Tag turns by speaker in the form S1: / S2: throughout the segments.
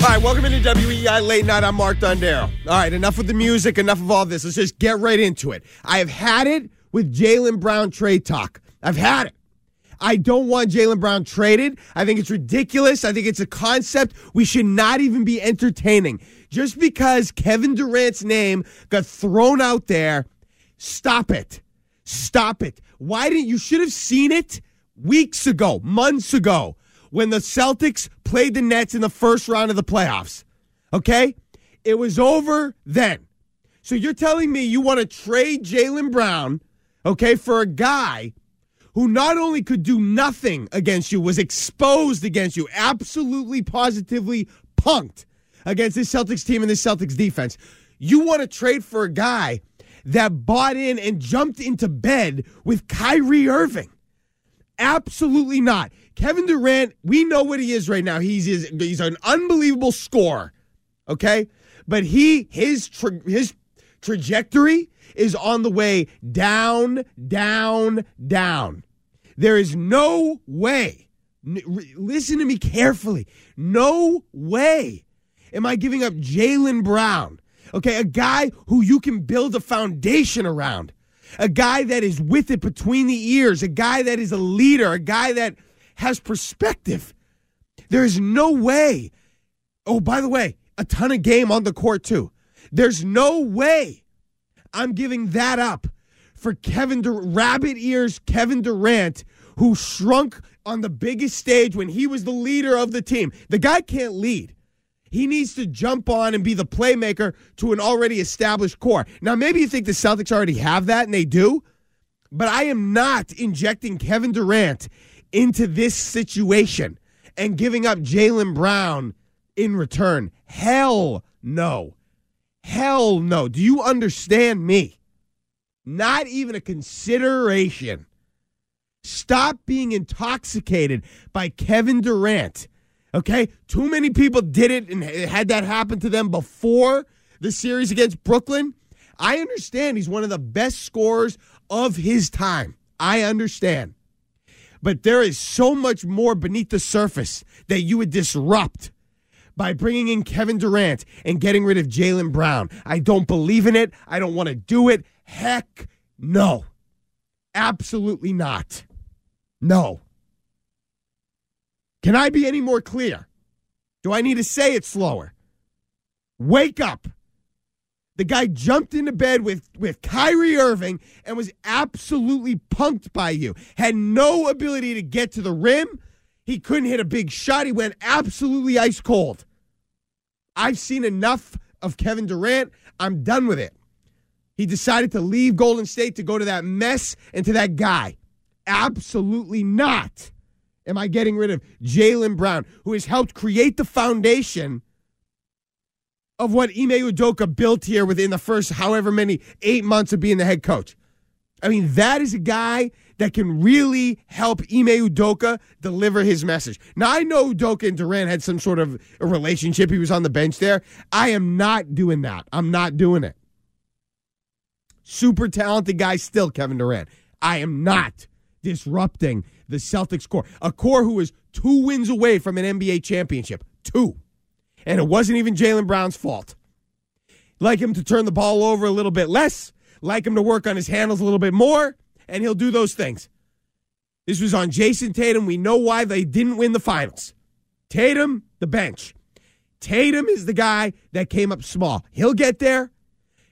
S1: All right, welcome into WEEI Late Night. I'm Mark Dondero. All right, enough with the music, enough of all this. Let's just get right into it. I have had it with Jaylen Brown trade talk. I've had it. I don't want Jaylen Brown traded. I think it's ridiculous. I think it's a concept we should not even be entertaining. Just because Kevin Durant's name got thrown out there, stop it. Stop it. Why didn't you should have seen it weeks ago, months ago, when the Celtics played the Nets in the first round of the playoffs. Okay? It was over then. So you're telling me you want to trade Jaylen Brown, okay, for a guy who not only could do nothing against you, was exposed against you, absolutely positively punked against this Celtics team and this Celtics defense. You want to trade for a guy that bought in and jumped into bed with Kyrie Irving. Absolutely not. Kevin Durant, we know what he is right now. He's he's, he's an unbelievable scorer. Okay? But he his tra- his trajectory is on the way down, down, down. There is no way. n- re- Listen to me carefully. No way am I giving up Jaylen Brown. Okay, a guy who you can build a foundation around. A guy that is with it between the ears, a guy that is a leader, a guy that has perspective. There is no way. Oh, by the way, a ton of game on the court, too. There's no way I'm giving that up for Kevin Dur- Rabbit Ears Kevin Durant, who shrunk on the biggest stage when he was the leader of the team. The guy can't lead. He needs to jump on and be the playmaker to an already established core. Now, maybe you think the Celtics already have that, and they do, but I am not injecting Kevin Durant into this situation and giving up Jaylen Brown in return. Hell no. Hell no. Do you understand me? Not even a consideration. Stop being intoxicated by Kevin Durant. Okay? Too many people did it and had that happen to them before the series against Brooklyn. I understand he's one of the best scorers of his time. I understand. But there is so much more beneath the surface that you would disrupt by bringing in Kevin Durant and getting rid of Jaylen Brown. I don't believe in it. I don't want to do it. Heck no. Absolutely not. No. Can I be any more clear? Do I need to say it slower? Wake up. The guy jumped into bed with, with Kyrie Irving and was absolutely punked by you. Had no ability to get to the rim. He couldn't hit a big shot. He went absolutely ice cold. I've seen enough of Kevin Durant. I'm done with it. He decided to leave Golden State to go to that mess and to that guy. Absolutely not. Am I getting rid of Jaylen Brown, who has helped create the foundation of what Ime Udoka built here within the first however many eight months of being the head coach? I mean, that is a guy that can really help Ime Udoka deliver his message. Now, I know Udoka and Durant had some sort of a relationship. He was on the bench there. I am not doing that. I'm not doing it. Super talented guy still, Kevin Durant. I am not disrupting the Celtics core. A core who is two wins away from an NBA championship. Two. And it wasn't even Jaylen Brown's fault. Like him to turn the ball over a little bit less. like him to work on his handles a little bit more, and he'll do those things. This was on Jayson Tatum. We know why they didn't win the finals. Tatum, the bench. Tatum is the guy that came up small. He'll get there.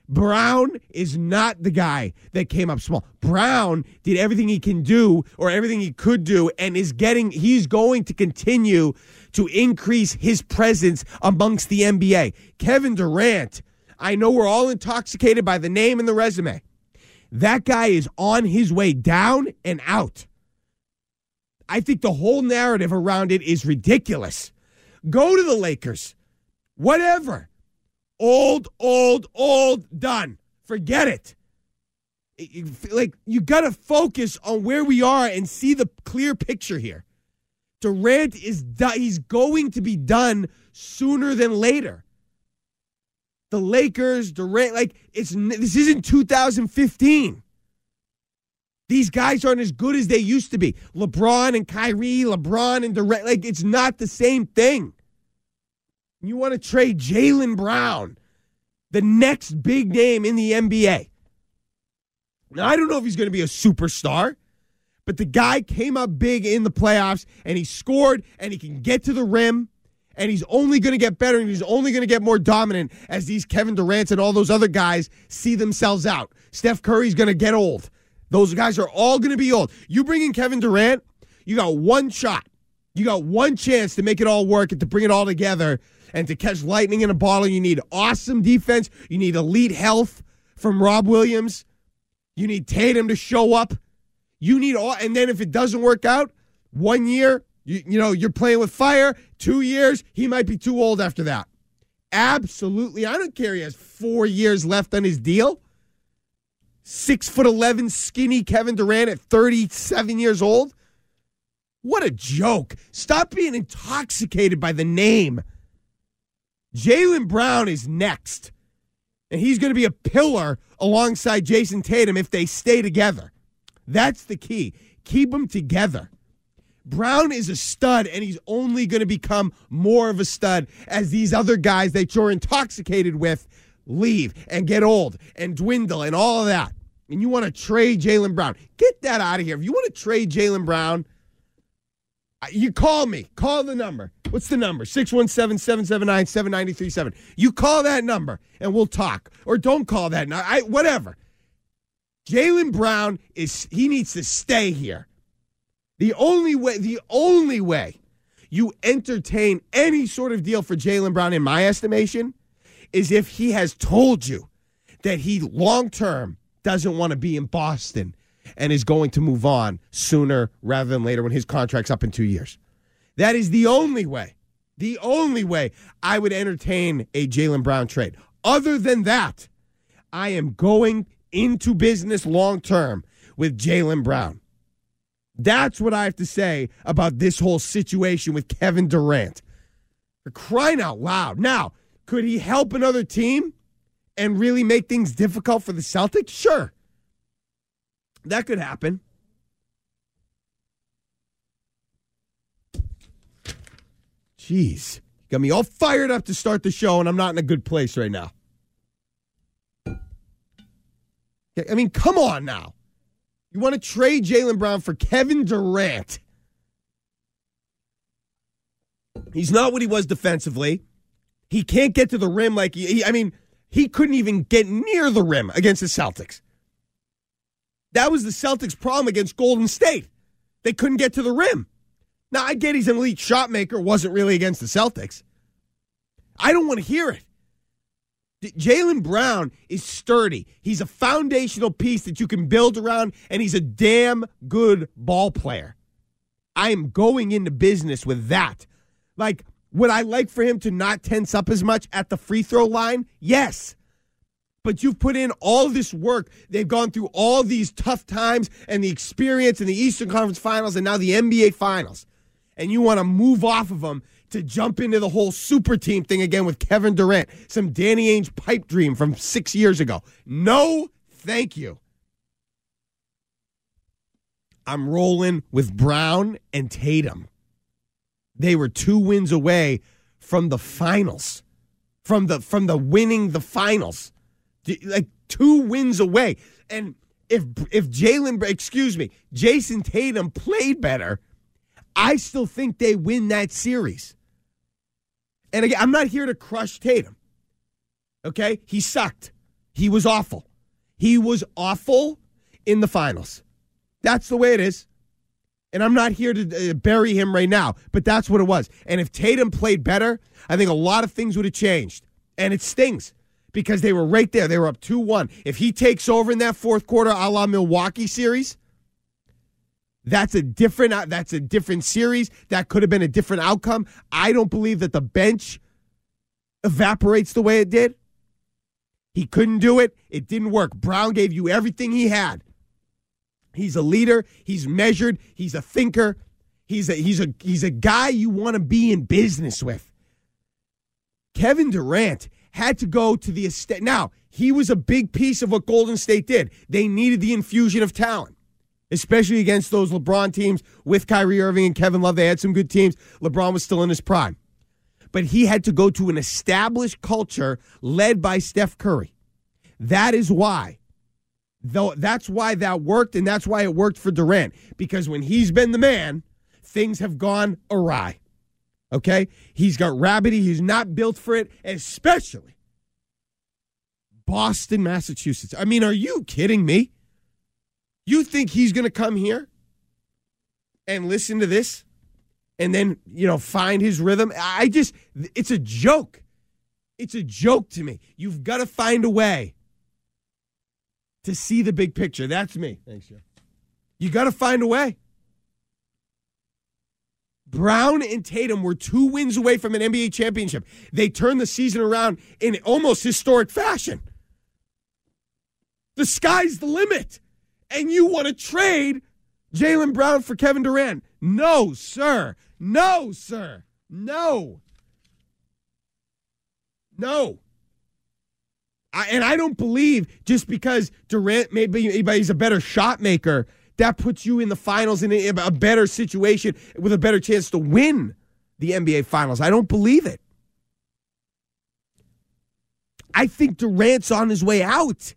S1: Brown is not the guy that came up small. Brown did everything he can do or everything he could do and is getting, he's going to continue to increase his presence amongst the NBA. Kevin Durant, I know we're all intoxicated by the name and the resume. That guy is on his way down and out. I think the whole narrative around it is ridiculous. Go to the Lakers. Whatever. Old, old, old, done. Forget it. Like, you got to focus on where we are and see the clear picture here. Durant is done. He's going to be done sooner than later. The Lakers, Durant, like, it's this isn't 2015. These guys aren't as good as they used to be. LeBron and Kyrie, LeBron and Durant, like, it's not the same thing. You want to trade Jaylen Brown, the next big name in the NBA. Now, I don't know if he's going to be a superstar, but the guy came up big in the playoffs and he scored and he can get to the rim and he's only going to get better and he's only going to get more dominant as these Kevin Durant and all those other guys see themselves out. Steph Curry's going to get old. Those guys are all going to be old. You bring in Kevin Durant, you got one shot. You got one chance to make it all work and to bring it all together and to catch lightning in a bottle, you need awesome defense. You need elite health from Rob Williams. You need Tatum to show up. You need all, and then if it doesn't work out, one year, you, you know, you're playing with fire. Two years, he might be too old after that. Absolutely. I don't care. He has four years left on his deal. Six foot 11, skinny Kevin Durant at 37 years old. What a joke. Stop being intoxicated by the name. Jaylen Brown is next. And he's going to be a pillar alongside Jayson Tatum if they stay together. That's the key. Keep them together. Brown is a stud, and he's only going to become more of a stud as these other guys that you're intoxicated with leave and get old and dwindle and all of that. And you want to trade Jaylen Brown. Get that out of here. If you want to trade Jaylen Brown, you call me. Call the number. What's the number? 617 779 7937. You call that number and we'll talk. Or don't call that number. I, whatever. Jaylen Brown is he needs to stay here. The only way, the only way you entertain any sort of deal for Jaylen Brown, in my estimation, is if he has told you that he long term doesn't want to be in Boston and is going to move on sooner rather than later when his contract's up in two years. That is the only way, the only way I would entertain a Jaylen Brown trade. Other than that, I am going into business long term with Jaylen Brown. That's what I have to say about this whole situation with Kevin Durant. For crying out loud. Now, could he help another team and really make things difficult for the Celtics? Sure. That could happen. Jeez. Got me all fired up to start the show, and I'm not in a good place right now. I mean, come on now. You want to trade Jaylen Brown for Kevin Durant? He's not what he was defensively. He can't get to the rim like he, I mean, he couldn't even get near the rim against the Celtics. That was the Celtics' problem against Golden State. They couldn't get to the rim. Now, I get he's an elite shot maker, wasn't really against the Celtics. I don't want to hear it. Jaylen Brown is sturdy. He's a foundational piece that you can build around, and he's a damn good ball player. I am going into business with that. Like, would I like for him to not tense up as much at the free throw line? Yes. But you've put in all this work. They've gone through all these tough times and the experience in the Eastern Conference Finals and now the NBA Finals and you want to move off of them to jump into the whole super team thing again with Kevin Durant, some Danny Ainge pipe dream from six years ago. No, thank you. I'm rolling with Brown and Tatum. They were two wins away from the finals, from the from the winning the finals. Like two wins away. And if if Jaylen, excuse me, Jayson Tatum played better, I still think they win that series. And again, I'm not here to crush Tatum. Okay? He sucked. He was awful. He was awful in the finals. That's the way it is. And I'm not here to uh, bury him right now, but that's what it was. And if Tatum played better, I think a lot of things would have changed. And it stings because they were right there. They were up 2 1. If he takes over in that fourth quarter, a la Milwaukee series, that's a different uh, that's a different series. That could have been a different outcome. I don't believe that the bench evaporates the way it did. He couldn't do it. It didn't work. Brown gave you everything he had. He's a leader. He's measured. He's a thinker. He's a he's a he's a guy you want to be in business with. Kevin Durant had to go to the estate. Now, he was a big piece of what Golden State did. They needed the infusion of talent, especially against those LeBron teams with Kyrie Irving and Kevin Love. They had some good teams. LeBron was still in his prime. But he had to go to an established culture led by Steph Curry. That is why though that's why that worked and that's why it worked for Durant because when he's been the man things have gone awry okay he's got rabbity he's not built for it especially Boston Massachusetts I mean are you kidding me you think he's going to come here and listen to this and then you know find his rhythm I just it's a joke it's a joke to me you've got to find a way to see the big picture. That's me. Thanks, Joe. You got to find a way. Brown and Tatum were two wins away from an NBA championship. They turned the season around in almost historic fashion. The sky's the limit. And you want to trade Jaylen Brown for Kevin Durant? No, sir. No, sir. No. No. I, and I don't believe just because Durant maybe he's a better shot maker that puts you in the finals in a, better situation with a better chance to win the NBA finals. I don't believe it. I think Durant's on his way out,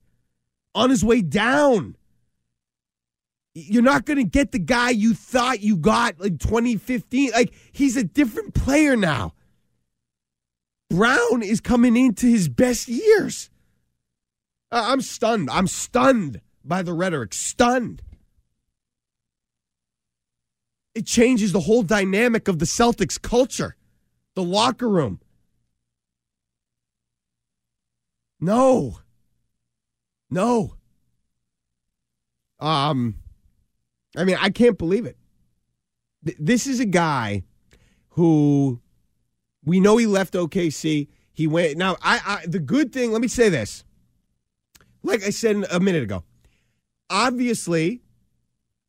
S1: on his way down. You're not going to get the guy you thought you got in 2015. Like he's a different player now. Brown is coming into his best years. I'm stunned. I'm stunned by the rhetoric. Stunned. It changes the whole dynamic of the Celtics culture, the locker room. No. No. Um, I mean, I can't believe it. This is a guy who we know he left OKC. He went now. I, I the good thing. Let me say this like I said a minute ago, obviously,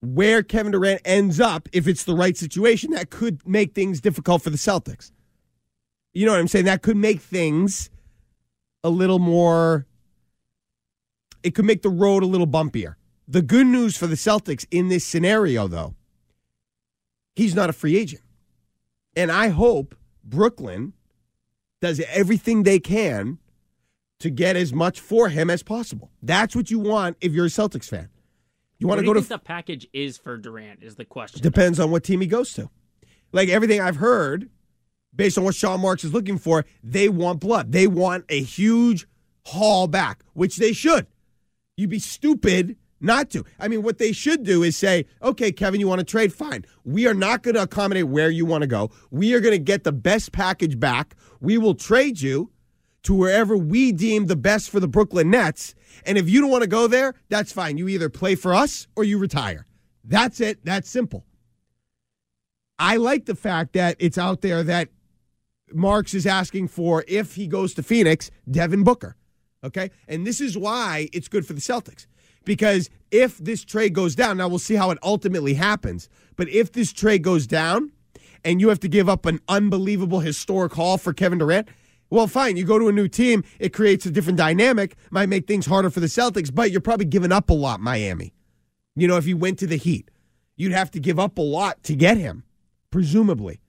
S1: where Kevin Durant ends up, if it's the right situation, that could make things difficult for the Celtics. You know what I'm saying? That could make things a little more, it could make the road a little bumpier. The good news for the Celtics in this scenario, though, he's not a free agent. And I hope Brooklyn does everything they can to get as much for him as possible. That's what you want if you're a Celtics fan. You want
S2: to
S1: go to
S2: the package is for Durant is the question.
S1: Depends on what team he goes to. Like everything I've heard, based on what Sean Marks is looking for, they want blood. They want a huge haul back, which they should. You'd be stupid not to. I mean, what they should do is say, okay, Kevin, you want to trade? Fine. We are not going to accommodate where you want to go. We are going to get the best package back. We will trade you to wherever we deem the best for the Brooklyn Nets. And if you don't want to go there, that's fine. You either play for us or you retire. That's it. That's simple. I like the fact that it's out there that Marks is asking for, if he goes to Phoenix, Devin Booker. Okay. And this is why it's good for the Celtics. Because if this trade goes down, now we'll see how it ultimately happens. But if this trade goes down and you have to give up an unbelievable historic haul for Kevin Durant, well, fine. You go to a new team, it creates a different dynamic, might make things harder for the Celtics, but you're probably giving up a lot, Miami. You know, if you went to the Heat, you'd have to give up a lot to get him, presumably.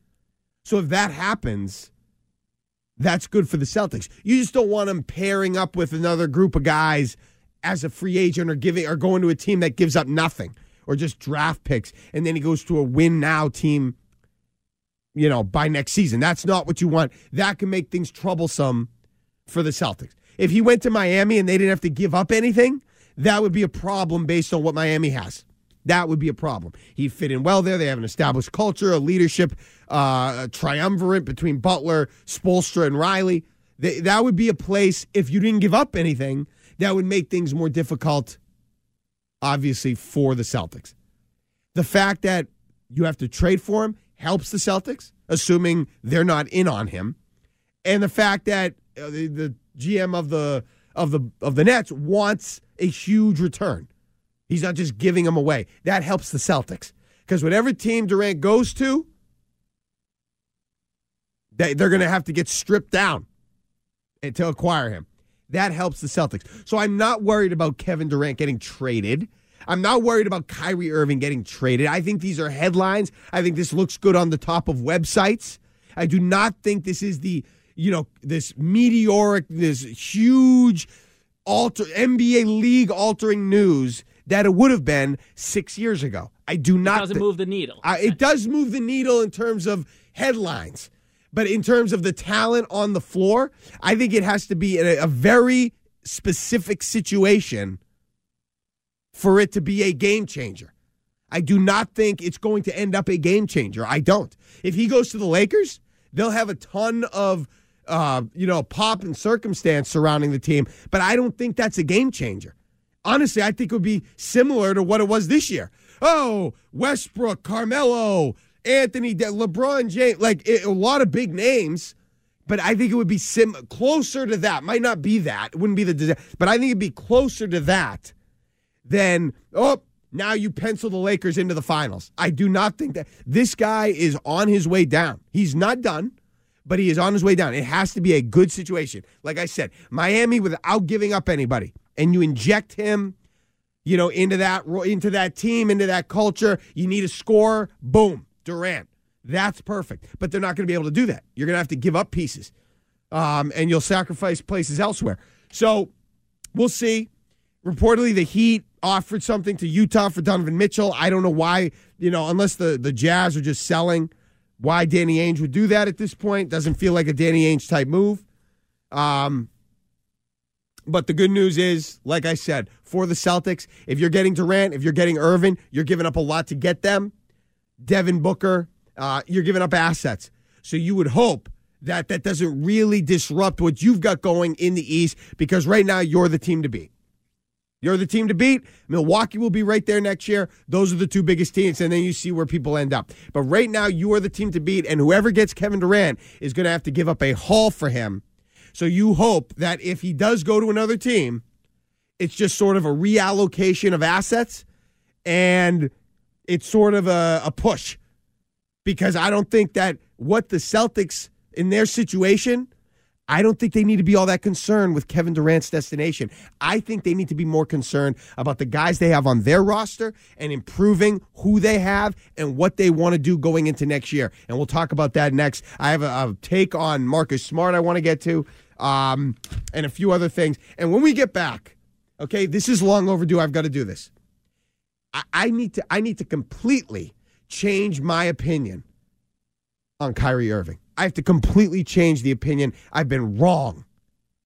S1: So if that happens, that's good for the Celtics. You just don't want him pairing up with another group of guys as a free agent or giving or going to a team that gives up nothing or just draft picks and then he goes to a win now team you know by next season. That's not what you want. That can make things troublesome for the Celtics. If he went to Miami and they didn't have to give up anything, that would be a problem based on what Miami has. That would be a problem. He'd fit in well there. They have an established culture, a leadership, uh, a triumvirate between Butler, Spoelstra, and Riley. That would be a place, if you didn't give up anything, that would make things more difficult, obviously, for the Celtics. The fact that you have to trade for him helps the Celtics, assuming they're not in on him. And the fact that uh, the, the GM of the of the of the Nets wants a huge return. He's not just giving him away. That helps the Celtics because whatever team Durant goes to, they, they're going to have to get stripped down to acquire him. That helps the Celtics. So I'm not worried about Kevin Durant getting traded. I'm not worried about Kyrie Irving getting traded. I think these are headlines. I think this looks good on the top of websites. I do not think this is the, you know, this meteoric, this huge alter NBA league altering news that it would have been six years ago. I do not.
S2: It doesn't
S1: thi-
S2: move the needle.
S1: I, it does move the needle in terms of headlines, but in terms of the talent on the floor, I think it has to be a, a very specific situation for it to be a game changer. I do not think it's going to end up a game changer. I don't. If he goes to the Lakers, they'll have a ton of uh, you know pop and circumstance surrounding the team, but I don't think that's a game changer. Honestly, I think it would be similar to what it was this year. Oh, Westbrook, Carmelo, Anthony, De- LeBron James, like it, a lot of big names. But I think it would be sim closer to that. Might not be that. It wouldn't be the, but I think it'd be closer to that than oh now you pencil the Lakers into the finals. I do not think that this guy is on his way down. He's not done, but he is on his way down. It has to be a good situation. Like I said, Miami without giving up anybody, and you inject him, you know, into that into that team, into that culture. You need a scorer. Boom, Durant. That's perfect. But they're not going to be able to do that. You're going to have to give up pieces, um, and you'll sacrifice places elsewhere. So we'll see. Reportedly, the Heat offered something to Utah for Donovan Mitchell. I don't know why, you know, unless the, the Jazz are just selling, why Danny Ainge would do that at this point. Doesn't feel like a Danny Ainge type move. Um, but the good news is, like I said, for the Celtics, if you're getting Durant, if you're getting Irvin, you're giving up a lot to get them. Devin Booker, uh, you're giving up assets. So you would hope that that doesn't really disrupt what you've got going in the East because right now you're the team to beat. You're the team to beat. Milwaukee will be right there next year. Those are the two biggest teams, and then you see where people end up. But right now, you are the team to beat, and whoever gets Kevin Durant is going to have to give up a haul for him. So you hope that if he does go to another team, it's just sort of a reallocation of assets, and it's sort of a, a push. Because I don't think that what the Celtics in their situation I don't think they need to be all that concerned with Kevin Durant's destination. I think they need to be more concerned about the guys they have on their roster and improving who they have and what they want to do going into next year. And we'll talk about that next. I have a, a take on Marcus Smart I want to get to um, and a few other things. And when we get back, okay, this is long overdue. I've got to do this. I, I need to. I need to completely change my opinion on Kyrie Irving. I have to completely change the opinion. I've been wrong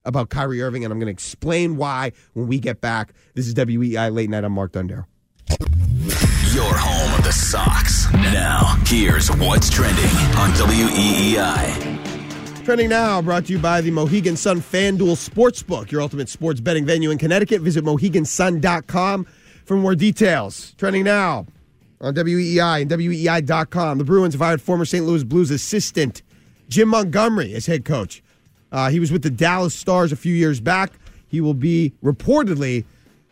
S1: about Kyrie Irving, and I'm going to explain why when we get back. This is WEEI Late Night. I'm Mark Dondero.
S3: Your home of the Sox. Now, here's what's trending on WEEI.
S1: Trending now, brought to you by the Mohegan Sun FanDuel Sportsbook, your ultimate sports betting venue in Connecticut. Visit mohegansun.com for more details. Trending now on WEEI and WEEI.com. The Bruins have hired former St. Louis Blues assistant Jim Montgomery as head coach. Uh, he was with the Dallas Stars a few years back. He will be reportedly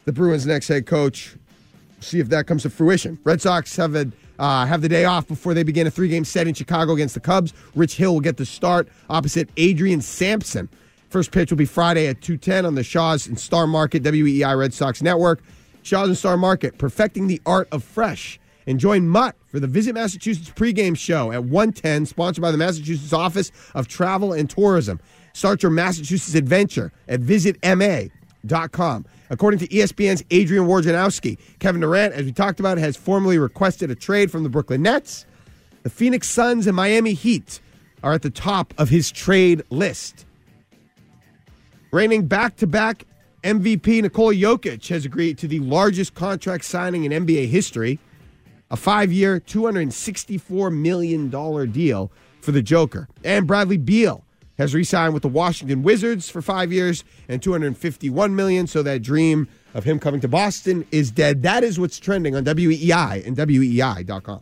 S1: the Bruins' next head coach. See if that comes to fruition. Red Sox have a, uh, have the day off before they begin a three game set in Chicago against the Cubs. Rich Hill will get the start opposite Adrian Sampson. First pitch will be Friday at 2:10 on the Shaw's and Star Market WEEI Red Sox Network. Shaw's and Star Market, perfecting the art of fresh. And join Mutt for the Visit Massachusetts pregame show at 110, sponsored by the Massachusetts Office of Travel and Tourism. Start your Massachusetts adventure at visitma.com. According to ESPN's Adrian Wojnarowski, Kevin Durant, as we talked about, has formally requested a trade from the Brooklyn Nets. The Phoenix Suns and Miami Heat are at the top of his trade list. Reigning back to back MVP Nikola Jokic has agreed to the largest contract signing in NBA history a five year, $264 million deal for the Joker. And Bradley Beal has re signed with the Washington Wizards for five years and 251 million. So that dream of him coming to Boston is dead. That is what's trending on WEEI and WEEI.com.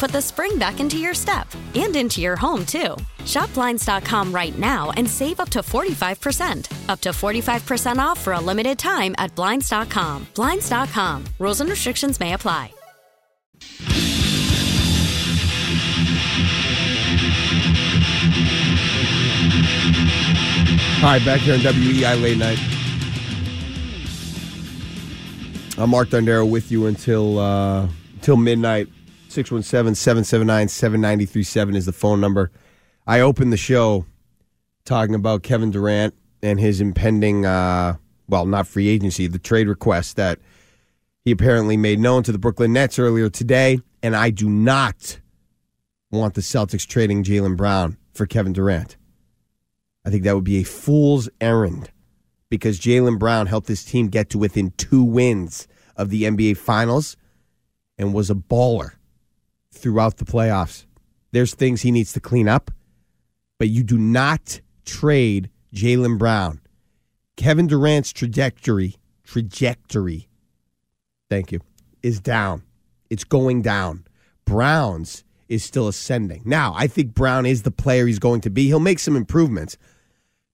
S4: put the spring back into your step and into your home, too. Shop Blinds.com right now and save up to 45%. Up to 45% off for a limited time at Blinds.com. Blinds.com. Rules and restrictions may apply.
S1: Hi, back here on WEEI Late Night. I'm Mark Dondero with you until uh, until midnight. 617-779-7937 is the phone number. I opened the show talking about Kevin Durant and his impending, uh, well, not free agency, the trade request that he apparently made known to the Brooklyn Nets earlier today. And I do not want the Celtics trading Jaylen Brown for Kevin Durant. I think that would be a fool's errand because Jaylen Brown helped his team get to within two wins of the NBA Finals and was a baller throughout the playoffs. There's things he needs to clean up, but you do not trade Jaylen Brown. Kevin Durant's trajectory, trajectory, thank you, is down. It's going down. Brown's is still ascending. Now, I think Brown is the player he's going to be. He'll make some improvements.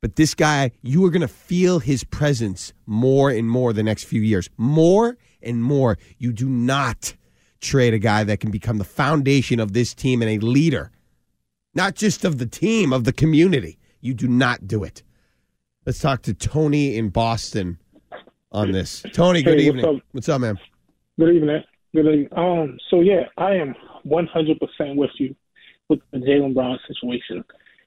S1: But this guy, you are going to feel his presence more and more the next few years. More and more. You do not trade a guy that can become the foundation of this team and a leader, not just of the team, of the community. You do not do it. Let's talk to Tony in Boston on this. Tony, good
S5: Hey, what's
S1: evening.
S5: up?
S1: What's up, man?
S5: Good evening. Good evening. Um, so yeah, I am 100% with you with the Jaylen Brown situation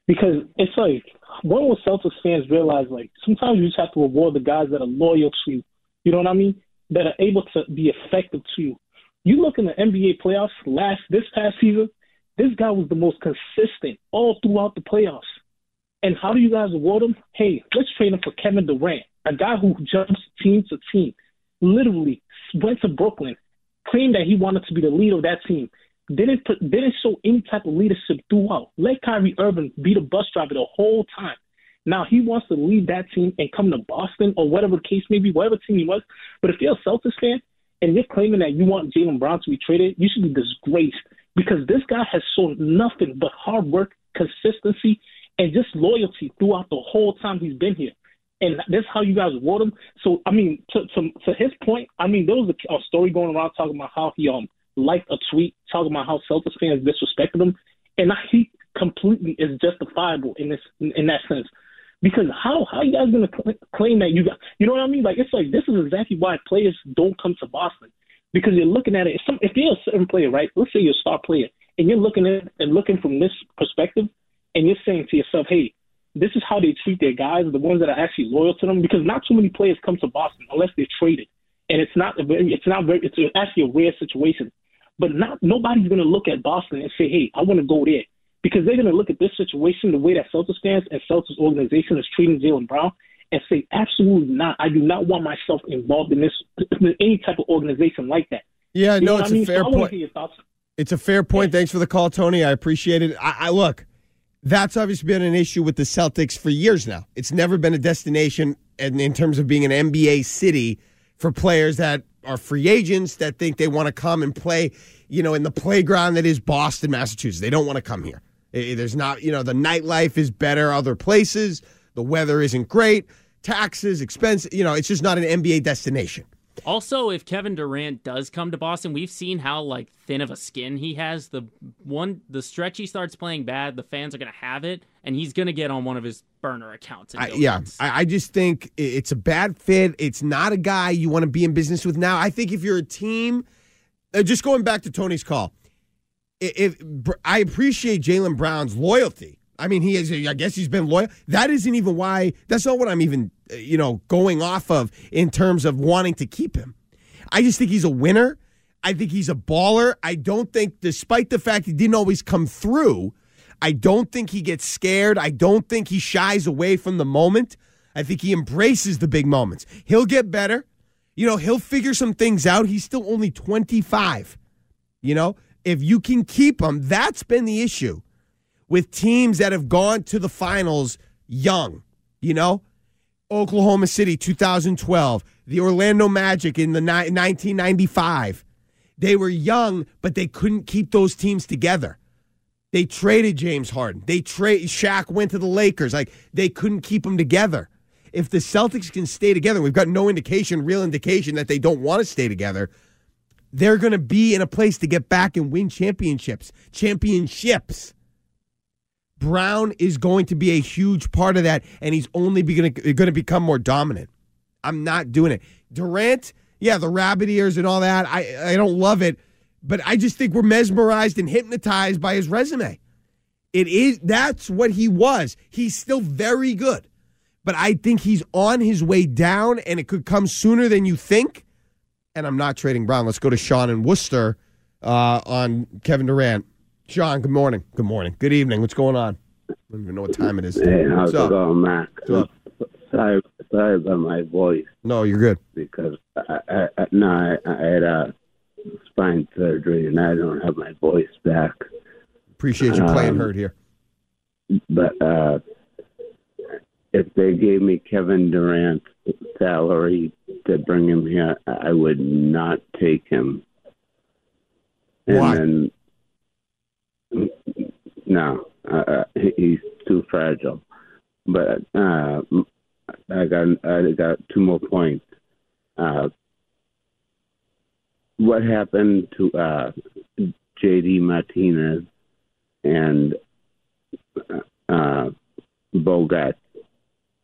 S5: because it's like when will Celtics fans realize like sometimes you just have to reward the guys that are loyal to you. You know what I mean? That are able to be effective to you. You look in the NBA playoffs last this past season, this guy was the most consistent all throughout the playoffs. And how do you guys award him? Hey, let's trade him for Kevin Durant, a guy who jumps team to team. Literally went to Brooklyn, claimed that he wanted to be the leader of that team. Didn't put, didn't show any type of leadership throughout. Let Kyrie Irving be the bus driver the whole time. Now he wants to leave that team and come to Boston or whatever the case may be, whatever team he was. But if you're a Celtics fan, and you're claiming that you want Jaylen Brown to be traded, you should be disgraced because this guy has shown nothing but hard work, consistency, and just loyalty throughout the whole time he's been here. And that's how you guys award him. So, I mean, to, to, to his point, I mean, there was a, a story going around talking about how he um liked a tweet talking about how Celtics fans disrespected him, and I, he completely is justifiable in this in, in that sense. Because how how you guys gonna cl- claim that you got you know what I mean? Like it's like this is exactly why players don't come to Boston because you're looking at it. If, some, if you're a certain player, right? Let's say you're a star player, and you're looking at and looking from this perspective, and you're saying to yourself, hey. This is how they treat their guys, the ones that are actually loyal to them, because not too many players come to Boston unless they're traded, and it's not very, it's not very, it's actually a rare situation. But not nobody's to look at Boston and say, hey, I want to go there because they're going to look at this situation, the way that Celtics fans and Celtics organization is treating Jaylen Brown, and say, absolutely not. I do not want myself involved in this in any type of organization like that.
S1: Yeah,
S5: You
S1: no, it's
S5: what I
S1: a
S5: mean?
S1: fair
S5: so I wanna
S1: point.
S5: hear your thoughts.
S1: It's a fair point. Thanks for the call, Tony. I appreciate it. I, I look, that's obviously been an issue with the Celtics for years now. It's never been a destination in, in terms of being an NBA city for players that are free agents that think they want to come and play, you know, in the playground that is Boston, Massachusetts. They don't want to come here. There's not, you know, the nightlife is better other places. The weather isn't great. Taxes, expense, you know, it's just not an NBA destination.
S2: Also, if Kevin Durant does come to Boston, we've seen how like thin of a skin he has. The one the stretch he starts playing bad, the fans are gonna have it, and he's gonna get on one of his burner accounts.
S1: I, yeah. I, I just think it's a bad fit. It's not a guy you want to be in business with now. I think if you're a team, uh, just going back to Tony's call, if, I appreciate Jaylen Brown's loyalty. I mean, he is. I guess he's been loyal. That isn't even why. That's not what I'm even, uh, you know, going off of in terms of wanting to keep him. I just think he's a winner. I think he's a baller. I don't think, despite the fact he didn't always come through, I don't think he gets scared. I don't think he shies away from the moment. I think he embraces the big moments. He'll get better. You know, he'll figure some things out. He's still only 25. You know, if you can keep them, that's been the issue with teams that have gone to the finals young. You know, Oklahoma City 2012, the Orlando Magic in the ni- 1995. They were young, but they couldn't keep those teams together. They traded James Harden. They trade Shaq went to the Lakers. Like they couldn't keep them together. If the Celtics can stay together, we've got no indication, real indication that they don't want to stay together. They're going to be in a place to get back and win championships. Championships. Brown is going to be a huge part of that, and he's only going to become more dominant. I'm not doing it. Durant, yeah, the rabbit ears and all that. I I don't love it, but I just think we're mesmerized and hypnotized by his resume. It is that's what he was. He's still very good, but I think he's on his way down, and it could come sooner than you think. And I'm not trading Brown. Let's go to Sean in Worcester uh, on Kevin Durant. Sean, good morning. Good morning. Good evening. What's going on? I don't even know what time it is.
S6: Hey, how's
S1: What's
S6: it going, Mac? Sorry, sorry about my voice
S1: No, you're good.
S6: because I, I, I no, I, I had a spine surgery and I don't have my voice back.
S1: Appreciate you playing
S6: Um,
S1: hurt here.
S6: But uh, if they gave me Kevin Durant's salary to bring him here, I would not take him. And
S1: Why?
S6: then, no, uh, uh, he's too fragile. But uh, I got I got two more points. Uh, what happened to uh, J.D. Martinez and uh, Bogart?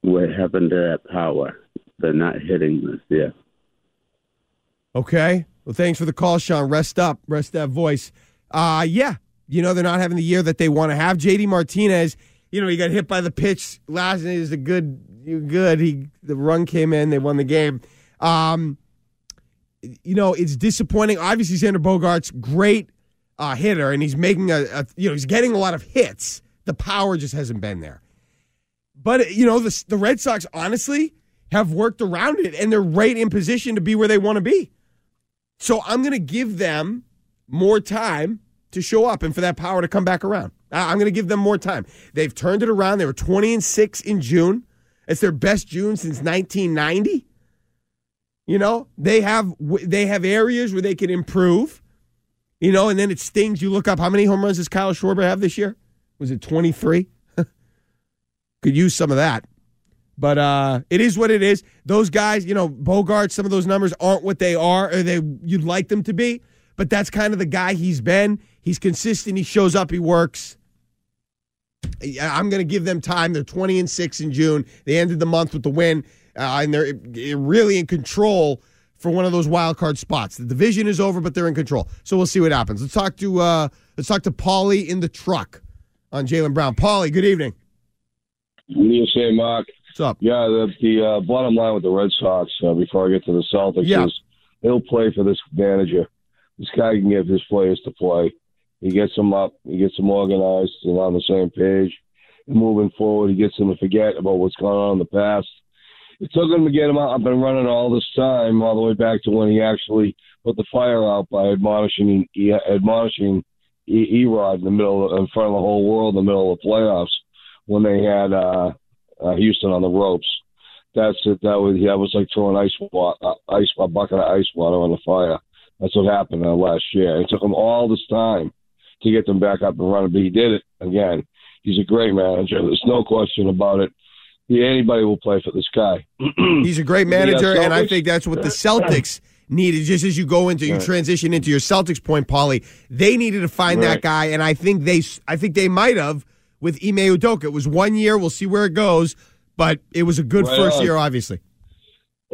S6: What happened to that power? They're not hitting this year.
S1: Okay. Well, thanks for the call, Sean. Rest up. Rest that voice. Uh, yeah. You know, they're not having the year that they want to have. JD Martinez, you know, he got hit by the pitch last night. Is a good, good. He the run came in. They won the game. Um, you know, it's disappointing. Obviously, Xander Bogaerts great uh, hitter, and he's making a, a, you know, he's getting a lot of hits. The power just hasn't been there. But you know, the the Red Sox honestly have worked around it, and they're right in position to be where they want to be. So I'm going to give them more time to show up and for that power to come back around. I'm going to give them more time. They've turned it around. They were 20 and 6 in June. It's their best June since 1990. You know, they have they have areas where they can improve. You know, and then it stings. You look up how many home runs does Kyle Schwarber have this year? Was it twenty three? Could use some of that. But uh, it is what it is. Those guys, you know, Bogaerts, some of those numbers aren't what they are or they you'd like them to be. But that's kind of the guy he's been. He's consistent. He shows up. He works. I'm going to give them time. They're 20 and six in June. They ended the month with the win, uh, and they're really in control for one of those wild card spots. The division is over, but they're in control. So we'll see what happens. Let's talk to uh, let's talk to Paulie in the truck on Jaylen Brown. Paulie, good evening.
S7: What do you say, Mark?
S1: What's up?
S7: Yeah, the, the uh, bottom line with the Red Sox, uh, before I get to the Celtics,
S1: Yeah.
S7: is he'll play for this manager. This guy can get his players to play. He gets them up. He gets them organized and on the same page. And moving forward, he gets them to forget about what's gone on in the past. It took him to get him out. I've been running all this time, all the way back to when he actually put the fire out by admonishing admonishing E-Rod in the middle, in front of the whole world, in the middle of the playoffs, when they had uh, uh, Houston on the ropes. That's it. That was that was like throwing ice water, uh, ice a bucket of ice water on the fire. That's what happened uh, last year. It took him all this time to get them back up and running, but he did it again. He's a great manager. There's no question about it. Yeah, anybody will play for this guy.
S1: He's a great
S7: Yeah,
S1: manager, and I think that's what the Celtics needed. Just as you go into you transition into your Celtics point, Paulie, they needed to find that guy, and I think they, I think they might have with Ime Udoka. It was one year. We'll see where it goes, but it was a good
S7: Right
S1: first
S7: on.
S1: year, obviously.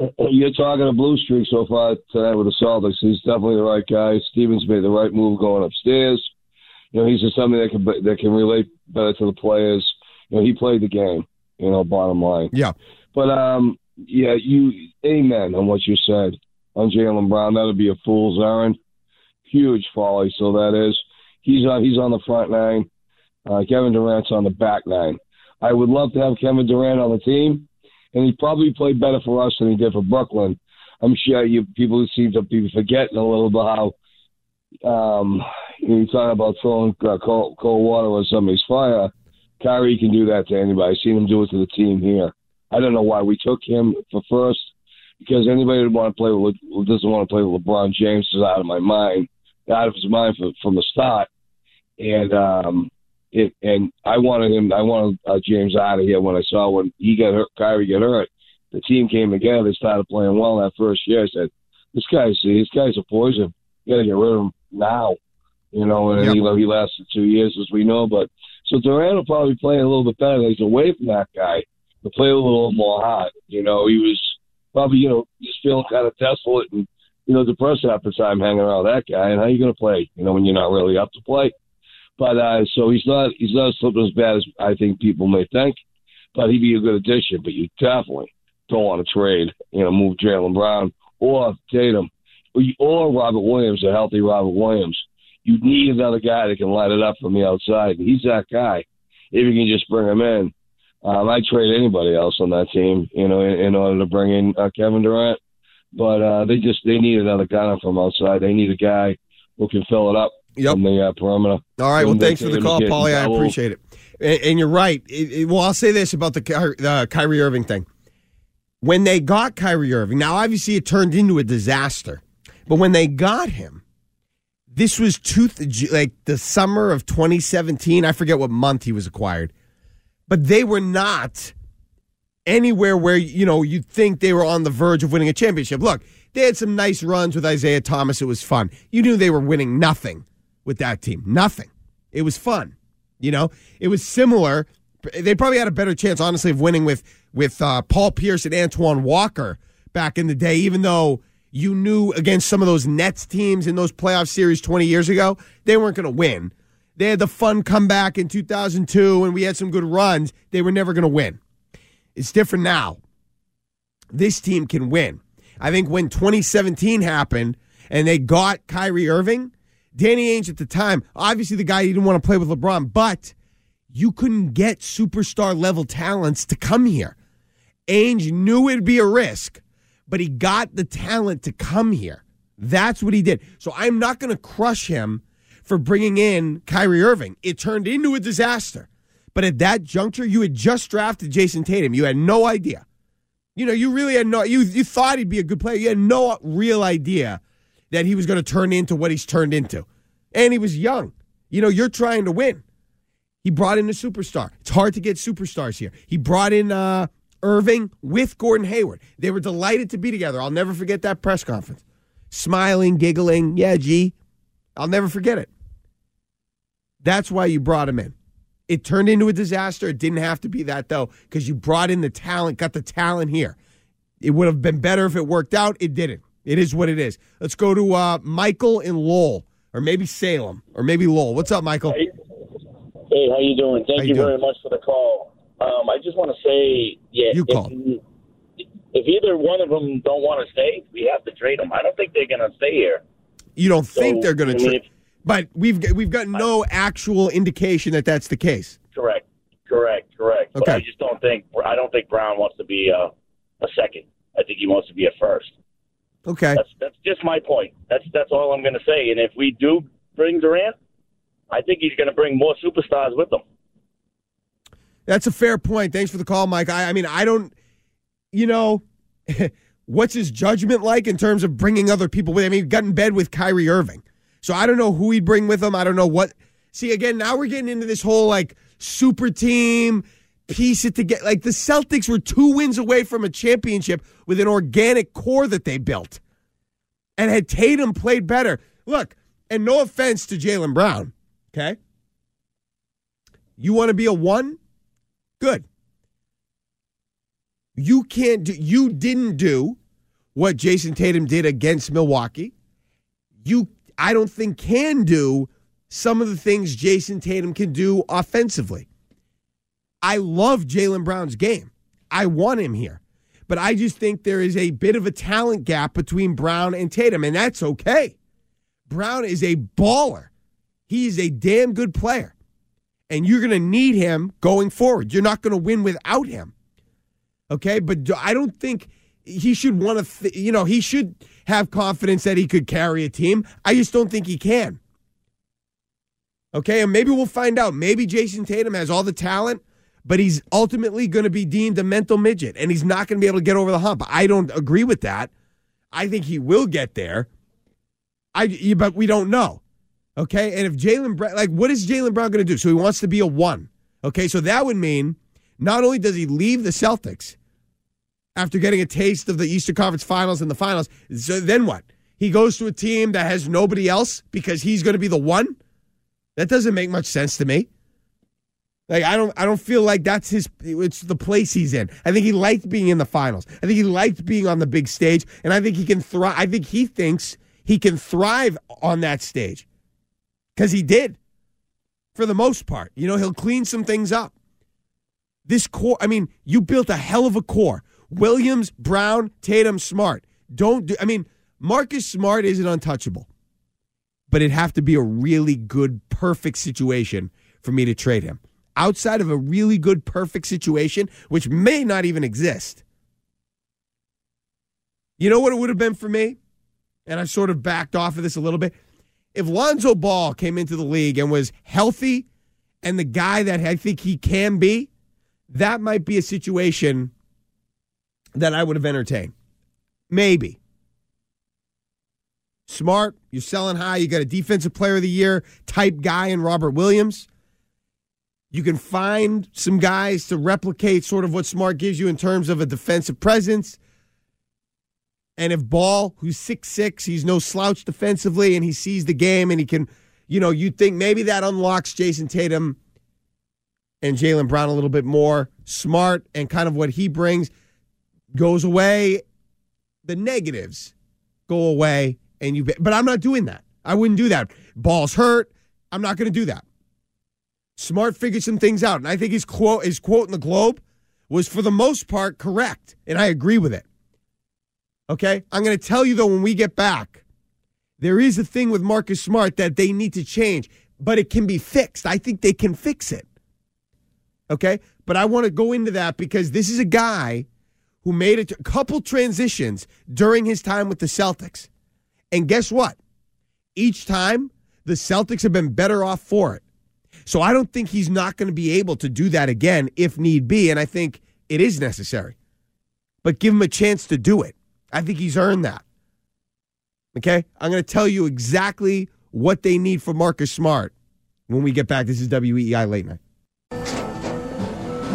S7: Uh, uh, you're talking a blue streak so far tonight with the Celtics. He's definitely the right guy. Stevens made the right move going upstairs. You know, he's just something that can that can relate better to the players. You know, he played the game. You know, bottom line.
S1: Yeah.
S7: But um, yeah, you amen on what you said on Jaylen Brown. That'd be a fool's errand. Huge folly. So that is. He's on. He's on the front nine. Uh, Kevin Durant's on the back nine. I would love to have Kevin Durant on the team, and he probably played better for us than he did for Brooklyn. I'm sure you people seem to be forgetting a little bit how um, you talk about throwing uh, cold, cold water on somebody's fire. Kyrie can do that to anybody. I've seen him do it to the team here. I don't know why we took him for first because anybody that want to play with doesn't want to play with LeBron James is out of my mind, out of his mind from the start. And um, it and I wanted him. I wanted uh, James out of here when I saw when he got hurt. Kyrie get hurt. The team came together. They started playing well that first year. I said, "This guy's this guy's a poison. You got to get rid of him now." You know, and
S1: Yep.
S7: he, he lasted two years, as we know. But so Durant will probably play a little bit better. He's away from that guy. To play a little more hot. You know, he was probably you know just feeling kind of desolate and you know depressed half the time hanging around that guy. And how you going to play? You know, when you're not really up to play. But uh, so he's not he's not slipping as bad as I think people may think. But he'd be a good addition. But you definitely don't want to trade. You know, move Jaylen Brown or Tatum or, Robert Williams, a healthy Robert Williams. You need another guy that can light it up from the outside. And he's that guy. If you can just bring him in, um, I'd trade anybody else on that team. You know, in, in order to bring in uh, Kevin Durant. But uh, they just they need another guy from outside. They need a guy who can fill it up from the uh, perimeter.
S1: All right. Well, thanks for the call, Paulie. I appreciate it. And, and you're right. It- it- well, I'll say this about the the Kyrie Irving thing. When they got Kyrie Irving, now obviously it turned into a disaster, but when they got him, this was two like the summer of 2017. I forget what month he was acquired, but they were not anywhere where you know you'd think they were on the verge of winning a championship. Look, they had some nice runs with Isaiah Thomas. It was fun. You knew they were winning nothing with that team. Nothing. It was fun. You know, it was similar. They probably had a better chance, honestly, of winning with with uh, Paul Pierce and Antoine Walker back in the day. Even though you knew against some of those Nets teams in those playoff series 20 years ago, they weren't going to win. They had the fun comeback in 2002, and we had some good runs. They were never going to win. It's different now. This team can win. I think when 2017 happened and they got Kyrie Irving, Danny Ainge at the time, obviously the guy he didn't want to play with LeBron, but you couldn't get superstar level talents to come here. Ainge knew it'd be a risk, but he got the talent to come here. That's what he did. So I'm not going to crush him for bringing in Kyrie Irving. It turned into a disaster. But at that juncture, you had just drafted Jayson Tatum. You had no idea. You know, you really had no you you thought he'd be a good player. You had no real idea that he was going to turn into what he's turned into. And he was young. You know, you're trying to win. He brought in a superstar. It's hard to get superstars here. He brought in uh, Irving with Gordon Hayward. They were delighted to be together. I'll never forget that press conference. Smiling, giggling. Yeah, gee. I'll never forget it. That's why you brought him in. It turned into a disaster. It didn't have to be that, though, because you brought in the talent, got the talent here. It would have been better if it worked out. It didn't. It is what it is. Let's go to uh, Michael in Lowell, or maybe Salem, or maybe Lowell. What's up, Michael?
S8: Hey, hey how you doing? Thank
S1: How
S8: you,
S1: you doing?
S8: very much for the call. Um, I just want to say, yeah,
S1: You
S8: if,
S1: called.
S8: if either one of them don't want to stay, we have to trade them. I don't think they're going to stay here.
S1: You don't think they're going to trade, but we've we've got no actual indication that that's the case.
S8: Correct, correct, correct. But
S1: Okay.
S8: I just don't think I don't think Brown wants to be a, a second. I think he wants to be a first.
S1: Okay.
S8: That's that's just my point. That's that's all I'm going to say. And if we do bring Durant, I think he's going to bring more superstars with him.
S1: That's a fair point. Thanks for the call, Mike. I, I mean, I don't, you know, what's his judgment like in terms of bringing other people with him? I mean, he got in bed with Kyrie Irving. So I don't know who he'd bring with him. I don't know what. See, again, now we're getting into this whole like super team, piece it together. Like the Celtics were two wins away from a championship with an organic core that they built. And had Tatum played better. Look, and no offense to Jaylen Brown, okay? You want to be a one? Good. You can't do you didn't do what Jayson Tatum did against Milwaukee. You I don't think can do some of the things Jayson Tatum can do offensively. I love Jaylen Brown's game. I want him here. But I just think there is a bit of a talent gap between Brown and Tatum, and that's okay. Brown is a baller. He is a damn good player. And you're going to need him going forward. You're not going to win without him. Okay? But I don't think he should want to, th- you know, he should have confidence that he could carry a team. I just don't think he can. Okay? And maybe we'll find out. Maybe Jayson Tatum has all the talent, but he's ultimately going to be deemed a mental midget and he's not going to be able to get over the hump. I don't agree with that. I think he will get there. I, but we don't know. Okay. And if Jaylen Brown, like, what is Jaylen Brown going to do? So he wants to be a one. Okay. So that would mean not only does he leave the Celtics after getting a taste of the Eastern Conference Finals and the finals, so then what? He goes to a team that has nobody else because he's going to be the one? That doesn't make much sense to me. Like I don't I don't feel like that's his it's the place he's in. I think he liked being in the finals. I think he liked being on the big stage and I think he can thrive I think he thinks he can thrive on that stage. Cuz he did. For the most part. You know, he'll clean some things up. This core, I mean, you built a hell of a core. Williams, Brown, Tatum, Smart. Don't do I mean, Marcus Smart isn't untouchable. But it'd have to be a really good perfect situation for me to trade him outside of a really good, perfect situation, which may not even exist. You know what it would have been for me? And I sort of backed off of this a little bit. If Lonzo Ball came into the league and was healthy and the guy that I think he can be, that might be a situation that I would have entertained. Maybe. Smart, you're selling high, you got a defensive player of the year type guy in Robert Williams. You can find some guys to replicate sort of what Smart gives you in terms of a defensive presence. And if Ball, who's six six, he's no slouch defensively, and he sees the game, and he can, you know, you think maybe that unlocks Jayson Tatum and Jaylen Brown a little bit more. Smart and kind of what he brings goes away. The negatives go away, and you. But I'm not doing that. I wouldn't do that. Ball's hurt. I'm not going to do that. Smart figured some things out, and I think his quote, his quote in the Globe, was for the most part correct, and I agree with it. Okay, I'm going to tell you though when we get back, there is a thing with Marcus Smart that they need to change, but it can be fixed. I think they can fix it. Okay, but I want to go into that because this is a guy who made a couple transitions during his time with the Celtics, and guess what? Each time the Celtics have been better off for it. So I don't think he's not going to be able to do that again if need be. And I think it is necessary. but give him a chance to do it. I think he's earned that. Okay? I'm going to tell you exactly what they need for Marcus Smart when we get back. This is WEEI Late Night.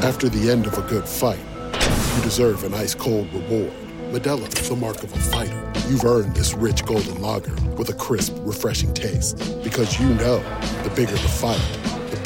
S9: After the end of a good fight, you deserve an ice cold reward. Modelo is the mark of a fighter. You've earned this rich golden lager with a crisp, refreshing taste. Because you know the bigger the fight,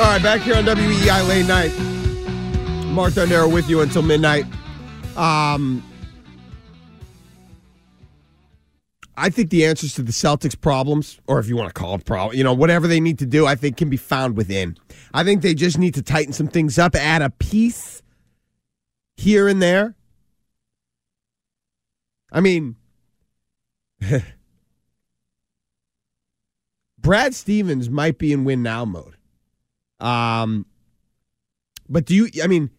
S1: All right, back here on WEEI Late Night. Mark Dondero with you until midnight. Um, I think the answers to the Celtics' problems, or if you want to call it problem, you know, whatever they need to do, I think can be found within. I think they just need to tighten some things up, add a piece here and there. I mean, Brad Stevens might be in win now mode. Um, but do you, I mean,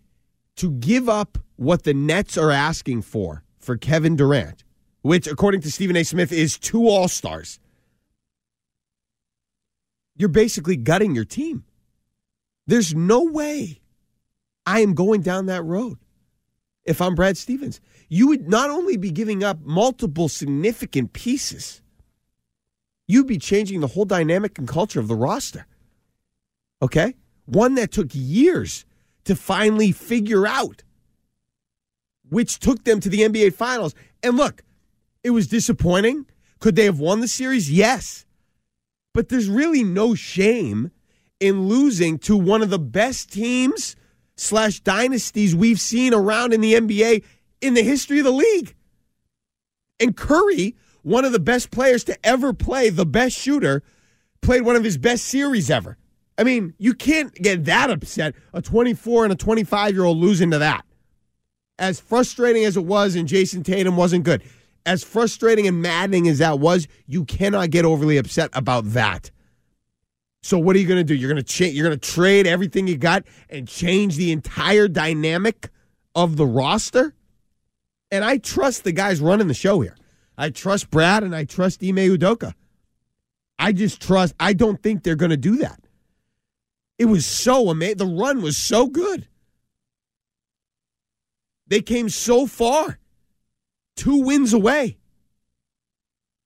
S1: to give up what the Nets are asking for for Kevin Durant, which according to Stephen A. Smith is two All Stars, you're basically gutting your team. There's no way I am going down that road if I'm Brad Stevens. You would not only be giving up multiple significant pieces, you'd be changing the whole dynamic and culture of the roster. Okay? One that took years to finally figure out, which took them to the NBA Finals. And look, it was disappointing. Could they have won the series? Yes. But there's really no shame in losing to one of the best teams slash dynasties we've seen around in the NBA in the history of the league. And Curry, one of the best players to ever play, the best shooter, played one of his best series ever. I mean, you can't get that upset. A 24 and a 25 year old losing to that. As frustrating as it was, and Jayson Tatum wasn't good. As frustrating and maddening as that was, you cannot get overly upset about that. So what are you going to do? You're going to cha- you're going to trade everything you got and change the entire dynamic of the roster? And I trust the guys running the show here. I trust Brad and I trust Ime Udoka. I just trust I don't think they're going to do that. It was so amazing. The run was so good. They came so far, two wins away.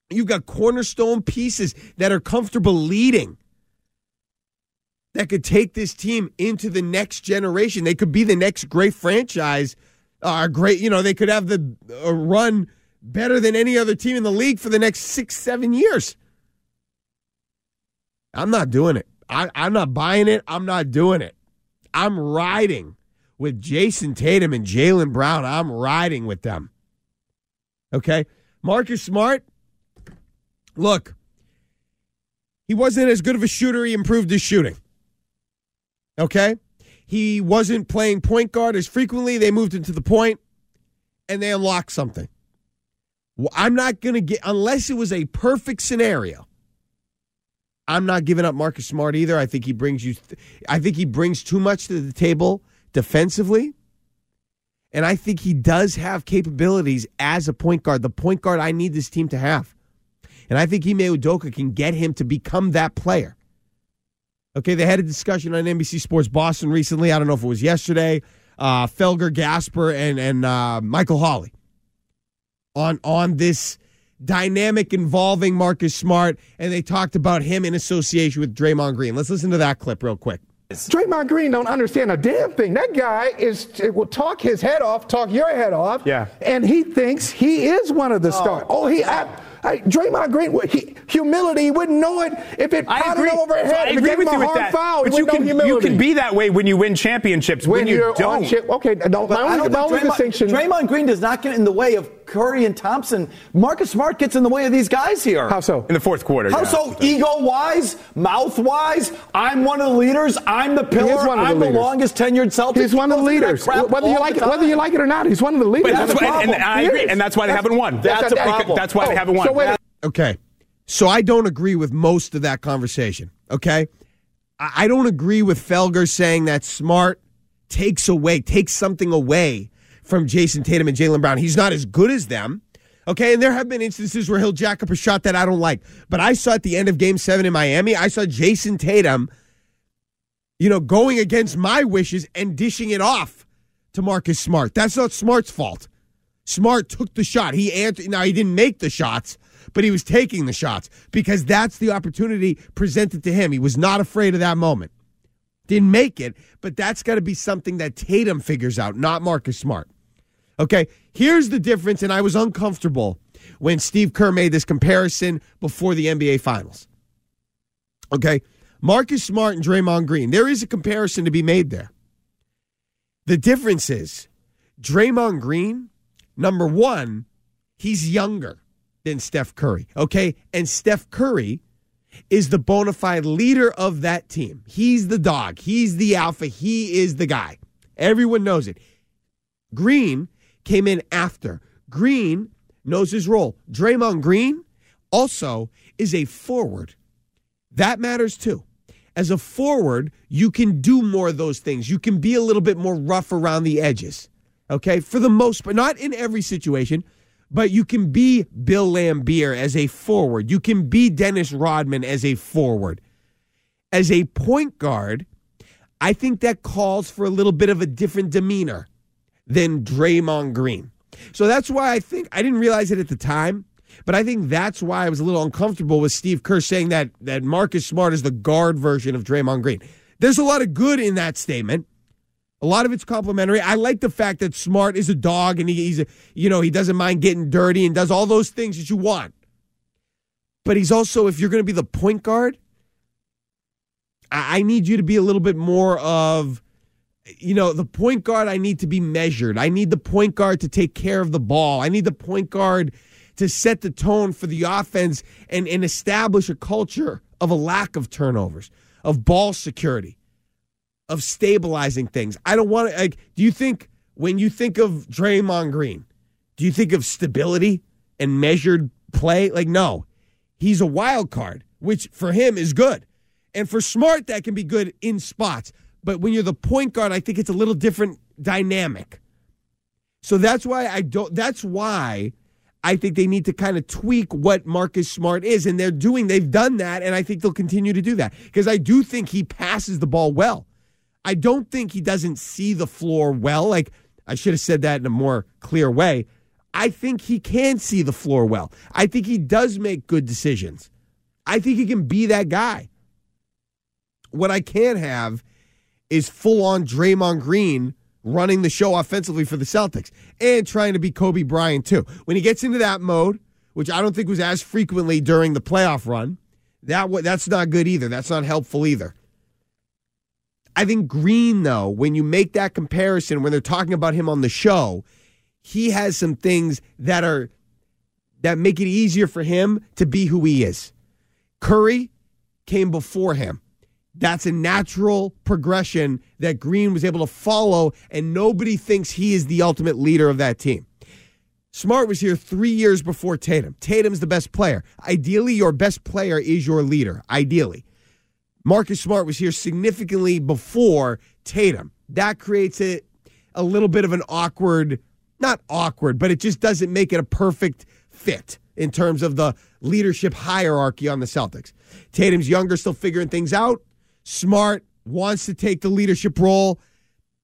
S1: You've got cornerstone pieces that are comfortable leading that could take this team into the next generation. They could be the next great franchise. Uh, great, you know, they could have the uh, run better than any other team in the league for the next six, seven years. I'm not doing it. I, I'm not buying it. I'm not doing it. I'm riding with Jayson Tatum and Jaylen Brown. I'm riding with them. Okay. Marcus Smart, look, he wasn't as good of a shooter. He improved his shooting. Okay. He wasn't playing point guard as frequently. They moved him to the point and they unlocked something. Well, I'm not going to get, unless it was a perfect scenario. I'm not giving up Marcus Smart either. I think he brings you, I think he brings too much to the table defensively. And I think he does have capabilities as a point guard, the point guard I need this team to have. And I think Ime Udoka can get him to become that player. Okay, they had a discussion on NBC Sports Boston recently. I don't know if it was yesterday. Uh, Felger Gasper and and uh, Michael Holley on on this dynamic involving Marcus Smart, and they talked about him in association with Draymond Green. Let's listen to that clip real quick.
S10: Draymond Green don't understand a damn thing. That guy is will talk his head off, talk your head off.
S11: Yeah.
S10: And he thinks he is one of the oh. stars. Oh, he. I, I, Draymond Green, he, humility, he wouldn't know it if it
S11: I
S10: pounded him over his
S11: So
S10: head.
S11: I agree with you with that.
S10: foul,
S11: but you can you can be that way when you win championships.
S10: When
S11: When, you don't,
S10: chip- okay, no,
S12: But
S10: my
S12: I
S10: only,
S12: don't
S10: my
S12: think
S10: only
S12: Draymond,
S10: distinction.
S12: Draymond Green does not get in the way of Curry and Thompson. Marcus Smart gets in the way of these guys here.
S10: How so?
S11: in the fourth quarter.
S12: How
S11: yeah.
S12: so? Ego wise, mouth wise. I'm one of the leaders. I'm the pillar.
S10: one of the
S12: I'm the
S10: leaders.
S12: longest tenured Celtic.
S10: He's one of the
S12: He goes into that
S10: leaders. Whether you like
S12: the
S10: it, whether you like it or not, he's one of the leaders.
S11: But that's
S10: the
S11: why, and,
S10: problem.
S11: I agree, and that's why they haven't won.
S12: That's a
S11: because-
S12: problem.
S11: That's why they
S10: Oh,
S11: haven't won.
S10: so wait
S1: Okay. So I don't agree with most of that conversation. Okay. I I don't agree with Felger saying that Smart takes away, takes something away from Jayson Tatum and Jaylen Brown. He's not as good as them. Okay. And there have been instances where he'll jack up a shot that I don't like. But I saw at the end of game seven in Miami, I saw Jayson Tatum, you know, going against my wishes and dishing it off to Marcus Smart. That's not Smart's fault. Smart took the shot. He answered. Now he didn't make the shots, but he was taking the shots because that's the opportunity presented to him. He was not afraid of that moment. Didn't make it, but that's got to be something that Tatum figures out, not Marcus Smart. Okay, here's the difference, and I was uncomfortable when Steve Kerr made this comparison before the NBA Finals. Okay, Marcus Smart and Draymond Green. There is a comparison to be made there. The difference is Draymond Green, number one, he's younger than Steph Curry. Okay. And Steph Curry is the bona fide leader of that team. He's the dog, he's the alpha, he is the guy. Everyone knows it. Green came in after. Green knows his role. Draymond Green also is a forward. That matters too. As a forward, you can do more of those things. You can be a little bit more rough around the edges. Okay, for the most part, not in every situation, but you can be Bill Laimbeer as a forward. You can be Dennis Rodman as a forward. As a point guard, I think that calls for a little bit of a different demeanor than Draymond Green. So that's why I think I didn't realize it at the time, but I think that's why I was a little uncomfortable with Steve Kerr saying that that Marcus Smart is the guard version of Draymond Green. There's a lot of good in that statement. A lot of it's complimentary. I like the fact that Smart is a dog and he, he's a, you know, he doesn't mind getting dirty and does all those things that you want. But he's also, if you're going to be the point guard, I, I need you to be a little bit more of, you know, the point guard. I need to be measured. I need the point guard to take care of the ball. I need the point guard to set the tone for the offense and, and establish a culture of a lack of turnovers, of ball security of stabilizing things. I don't want to. Like, do you think when you think of Draymond Green, do you think of stability and measured play? Like, no, he's a wild card, which for him is good, and for Smart that can be good in spots. But when you're the point guard, I think it's a little different dynamic. So that's why I don't. That's why. I think they need to kind of tweak what Marcus Smart is, and they're doing. They've done that, and I think they'll continue to do that because I do think he passes the ball well. I don't think he doesn't see the floor well. Like, I should have said that in a more clear way. I think he can see the floor well. I think he does make good decisions. I think he can be that guy. What I can't have is full on Draymond Green running the show offensively for the Celtics and trying to be Kobe Bryant, too. When he gets into that mode, which I don't think was as frequently during the playoff run, that that's not good either. That's not helpful either. I think Green, though, when you make that comparison, when they're talking about him on the show, he has some things that are that make it easier for him to be who he is. Curry came before him. That's a natural progression that Green was able to follow, and nobody thinks he is the ultimate leader of that team. Smart was here three years before Tatum. Tatum's the best player. Ideally, your best player is your leader. Ideally. Marcus Smart was here significantly before Tatum. That creates a, a little bit of an awkward, not awkward, but it just doesn't make it a perfect fit in terms of the leadership hierarchy on the Celtics. Tatum's younger, still figuring things out. Smart wants to take the leadership role,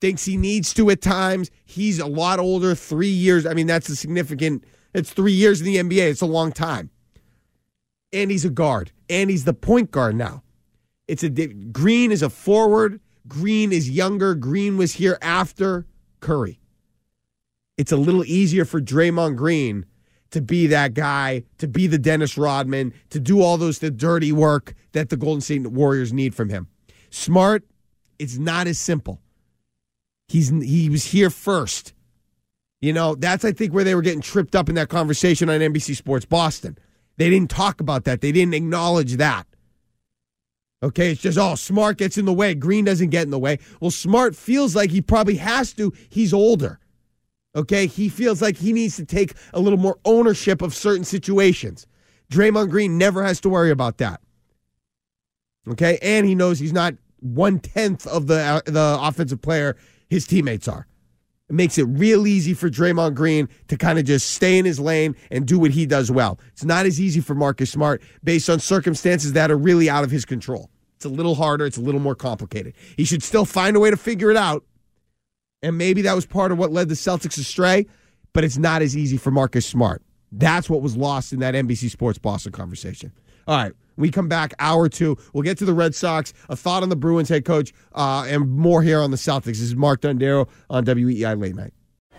S1: thinks he needs to at times. He's a lot older, three years. I mean, that's a significant, it's three years in the NBA. It's a long time. And he's a guard, and he's the point guard now. It's a Green is a forward. Green is younger. Green was here after Curry. It's a little easier for Draymond Green to be that guy, to be the Dennis Rodman, to do all those the dirty work that the Golden State Warriors need from him. Smart, it's not as simple. He's he was here first. You know, that's I think where they were getting tripped up in that conversation on NBC Sports Boston. They didn't talk about that. They didn't acknowledge that. Okay, it's just oh, Smart gets in the way. Green doesn't get in the way. Well, Smart feels like he probably has to. He's older. Okay, he feels like he needs to take a little more ownership of certain situations. Draymond Green never has to worry about that. Okay, and he knows he's not one tenth of the uh, the offensive player his teammates are. It makes it real easy for Draymond Green to kind of just stay in his lane and do what he does well. It's not as easy for Marcus Smart based on circumstances that are really out of his control. It's a little harder, it's a little more complicated. He should still find a way to figure it out. And maybe that was part of what led the Celtics astray, but it's not as easy for Marcus Smart. That's what was lost in that NBC Sports Boston conversation. All right, we come back hour two. We'll get to the Red Sox, a thought on the Bruins head coach, uh, and more here on the Celtics. This is Mark Dondero on WEEI Late Night.